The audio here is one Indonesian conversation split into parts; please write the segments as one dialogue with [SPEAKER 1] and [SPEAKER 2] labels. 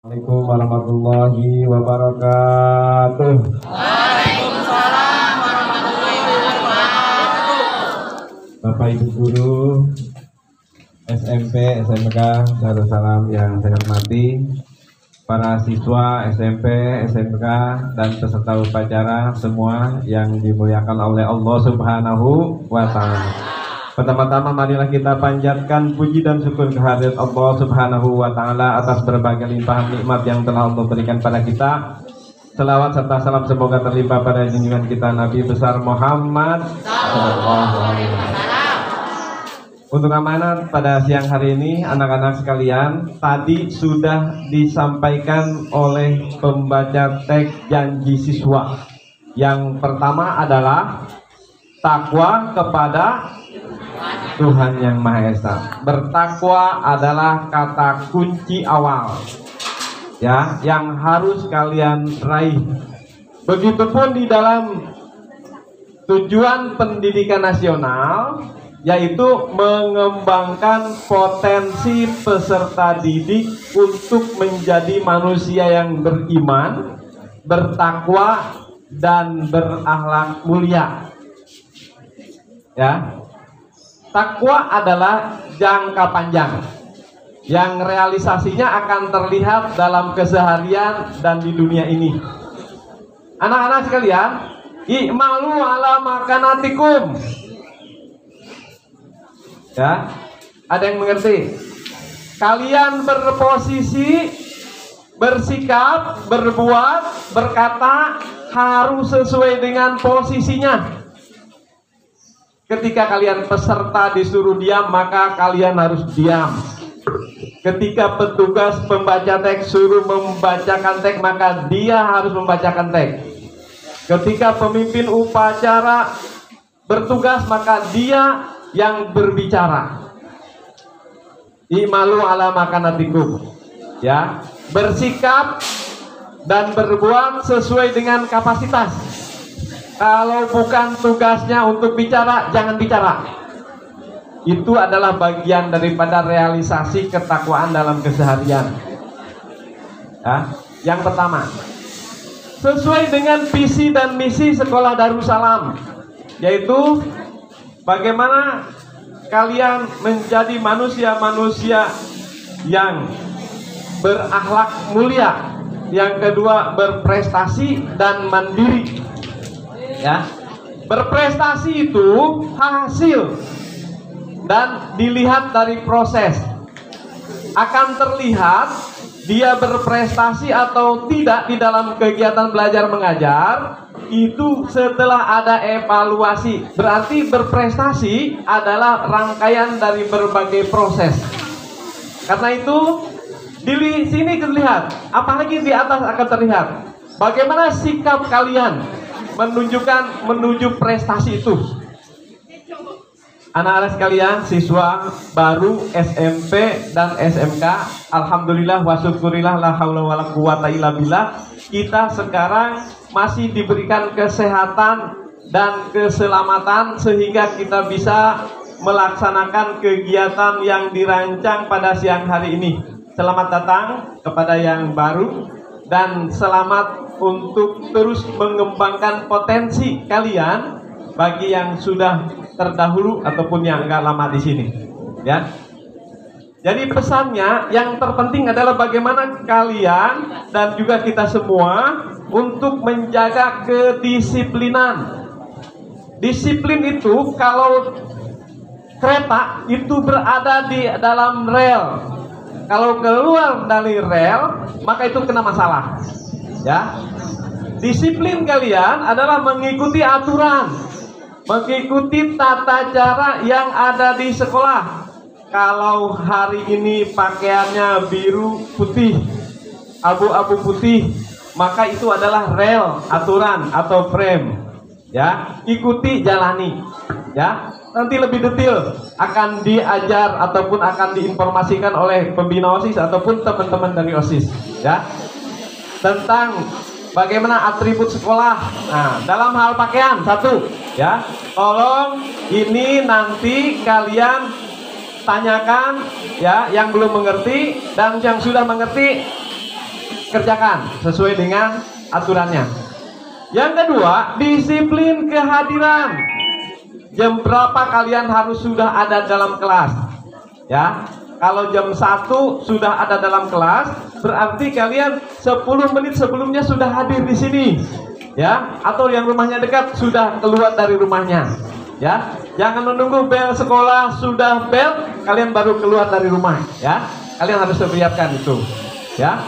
[SPEAKER 1] Assalamualaikum warahmatullahi wabarakatuh.
[SPEAKER 2] Waalaikumsalam warahmatullahi wabarakatuh.
[SPEAKER 1] Bapak Ibu guru SMP, SMK, Darussalam yang saya hormati, para siswa SMP, SMK, dan peserta upacara semua yang dimuliakan oleh Allah Subhanahu wa Ta'ala. Pertama-tama marilah kita panjatkan puji dan syukur kehadirat Allah Subhanahu wa taala atas berbagai limpahan nikmat yang telah Allah berikan pada kita. Selawat serta salam semoga terlimpah pada junjungan kita Nabi besar Muhammad sallallahu alaihi. Untuk amanat pada siang hari ini anak-anak sekalian tadi sudah disampaikan oleh pembaca teks janji siswa. Yang pertama adalah takwa kepada Tuhan yang Maha Esa. Bertakwa adalah kata kunci awal. Ya, yang harus kalian raih. Begitupun di dalam tujuan pendidikan nasional yaitu mengembangkan potensi peserta didik untuk menjadi manusia yang beriman, bertakwa dan berakhlak mulia. Ya, Takwa adalah jangka panjang yang realisasinya akan terlihat dalam keseharian dan di dunia ini. Anak-anak sekalian, i'malu ala makanatikum. Ya, ada yang mengerti? Kalian berposisi, bersikap, berbuat, berkata harus sesuai dengan posisinya. Ketika kalian peserta disuruh diam, maka kalian harus diam. Ketika petugas pembaca teks suruh membacakan teks, maka dia harus membacakan teks. Ketika pemimpin upacara bertugas, maka dia yang berbicara. Imalu ala makanatikum. Ya, bersikap dan berbuat sesuai dengan kapasitas. Kalau bukan tugasnya untuk bicara, jangan bicara. Itu adalah bagian daripada realisasi ketakwaan dalam keseharian. Ya, yang pertama, sesuai dengan visi dan misi sekolah Darussalam, yaitu bagaimana kalian menjadi manusia-manusia yang berakhlak mulia, yang kedua berprestasi dan mandiri ya. Berprestasi itu hasil dan dilihat dari proses. Akan terlihat dia berprestasi atau tidak di dalam kegiatan belajar mengajar itu setelah ada evaluasi. Berarti berprestasi adalah rangkaian dari berbagai proses. Karena itu di sini terlihat apalagi di atas akan terlihat. Bagaimana sikap kalian menunjukkan menuju prestasi itu. Anak-anak sekalian, siswa baru SMP dan SMK, alhamdulillah wasyukurillah la haula wala quwata illa billah. Kita sekarang masih diberikan kesehatan dan keselamatan sehingga kita bisa melaksanakan kegiatan yang dirancang pada siang hari ini. Selamat datang kepada yang baru dan selamat untuk terus mengembangkan potensi kalian bagi yang sudah terdahulu ataupun yang enggak lama di sini. Ya. Jadi pesannya yang terpenting adalah bagaimana kalian dan juga kita semua untuk menjaga kedisiplinan. Disiplin itu kalau kereta itu berada di dalam rel. Kalau keluar dari rel, maka itu kena masalah. Ya. Disiplin kalian adalah mengikuti aturan, mengikuti tata cara yang ada di sekolah. Kalau hari ini pakaiannya biru putih, abu-abu putih, maka itu adalah rel aturan atau frame. Ya, ikuti jalani. Ya, nanti lebih detail akan diajar ataupun akan diinformasikan oleh pembina OSIS ataupun teman-teman dari OSIS. Ya, tentang bagaimana atribut sekolah. Nah, dalam hal pakaian satu, ya. Tolong ini nanti kalian tanyakan ya yang belum mengerti dan yang sudah mengerti kerjakan sesuai dengan aturannya. Yang kedua, disiplin kehadiran. Jam berapa kalian harus sudah ada dalam kelas? Ya. Kalau jam 1 sudah ada dalam kelas, berarti kalian 10 menit sebelumnya sudah hadir di sini. Ya, atau yang rumahnya dekat sudah keluar dari rumahnya. Ya, jangan menunggu bel sekolah sudah bel, kalian baru keluar dari rumah. Ya, kalian harus siapkan itu. Ya,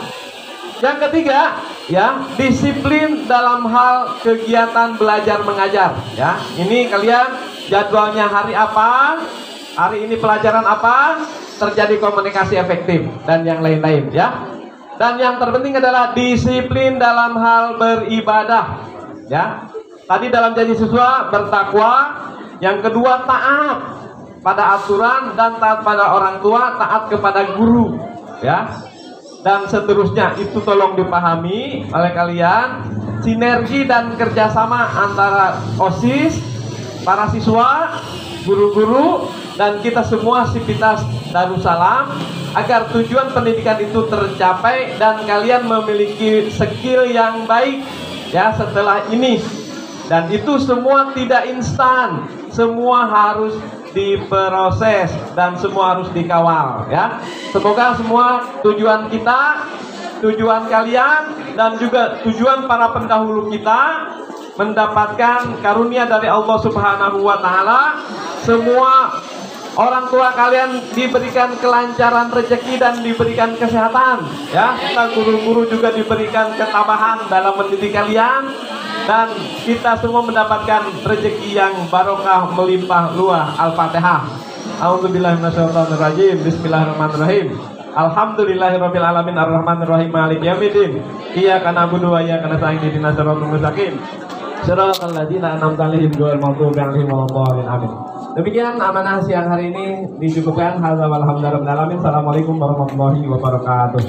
[SPEAKER 1] yang ketiga, ya, disiplin dalam hal kegiatan belajar mengajar, ya. Ini kalian jadwalnya hari apa? Hari ini pelajaran apa? Terjadi komunikasi efektif dan yang lain-lain, ya. Dan yang terpenting adalah disiplin dalam hal beribadah, ya. Tadi dalam janji siswa bertakwa, yang kedua taat pada aturan dan taat pada orang tua, taat kepada guru, ya dan seterusnya itu tolong dipahami oleh kalian sinergi dan kerjasama antara osis para siswa guru-guru dan kita semua sivitas Darussalam agar tujuan pendidikan itu tercapai dan kalian memiliki skill yang baik ya setelah ini dan itu semua tidak instan semua harus diproses dan semua harus dikawal ya. Semoga semua tujuan kita, tujuan kalian dan juga tujuan para pendahulu kita mendapatkan karunia dari Allah Subhanahu wa taala. Semua orang tua kalian diberikan kelancaran rezeki dan diberikan kesehatan ya. Kita guru-guru juga diberikan ketabahan dalam mendidik kalian dan kita semua mendapatkan rezeki yang barokah melimpah luah Al-Fatihah. A'udzubillahiminasyaitonirrajim. Bismillahirrahmanirrahim. Alhamdulillahirabbil alamin arrahmanir rahim maliki yaumiddin. Iyyaka na'budu wa iyyaka nasta'in ihdinas siratal mustaqim. Siratal ladzina an'amta 'alaihim ghairil maghdubi 'alaihim waladdallin. Amin. Demikian amanah siang hari ini dicukupkan. Assalamualaikum warahmatullahi wabarakatuh.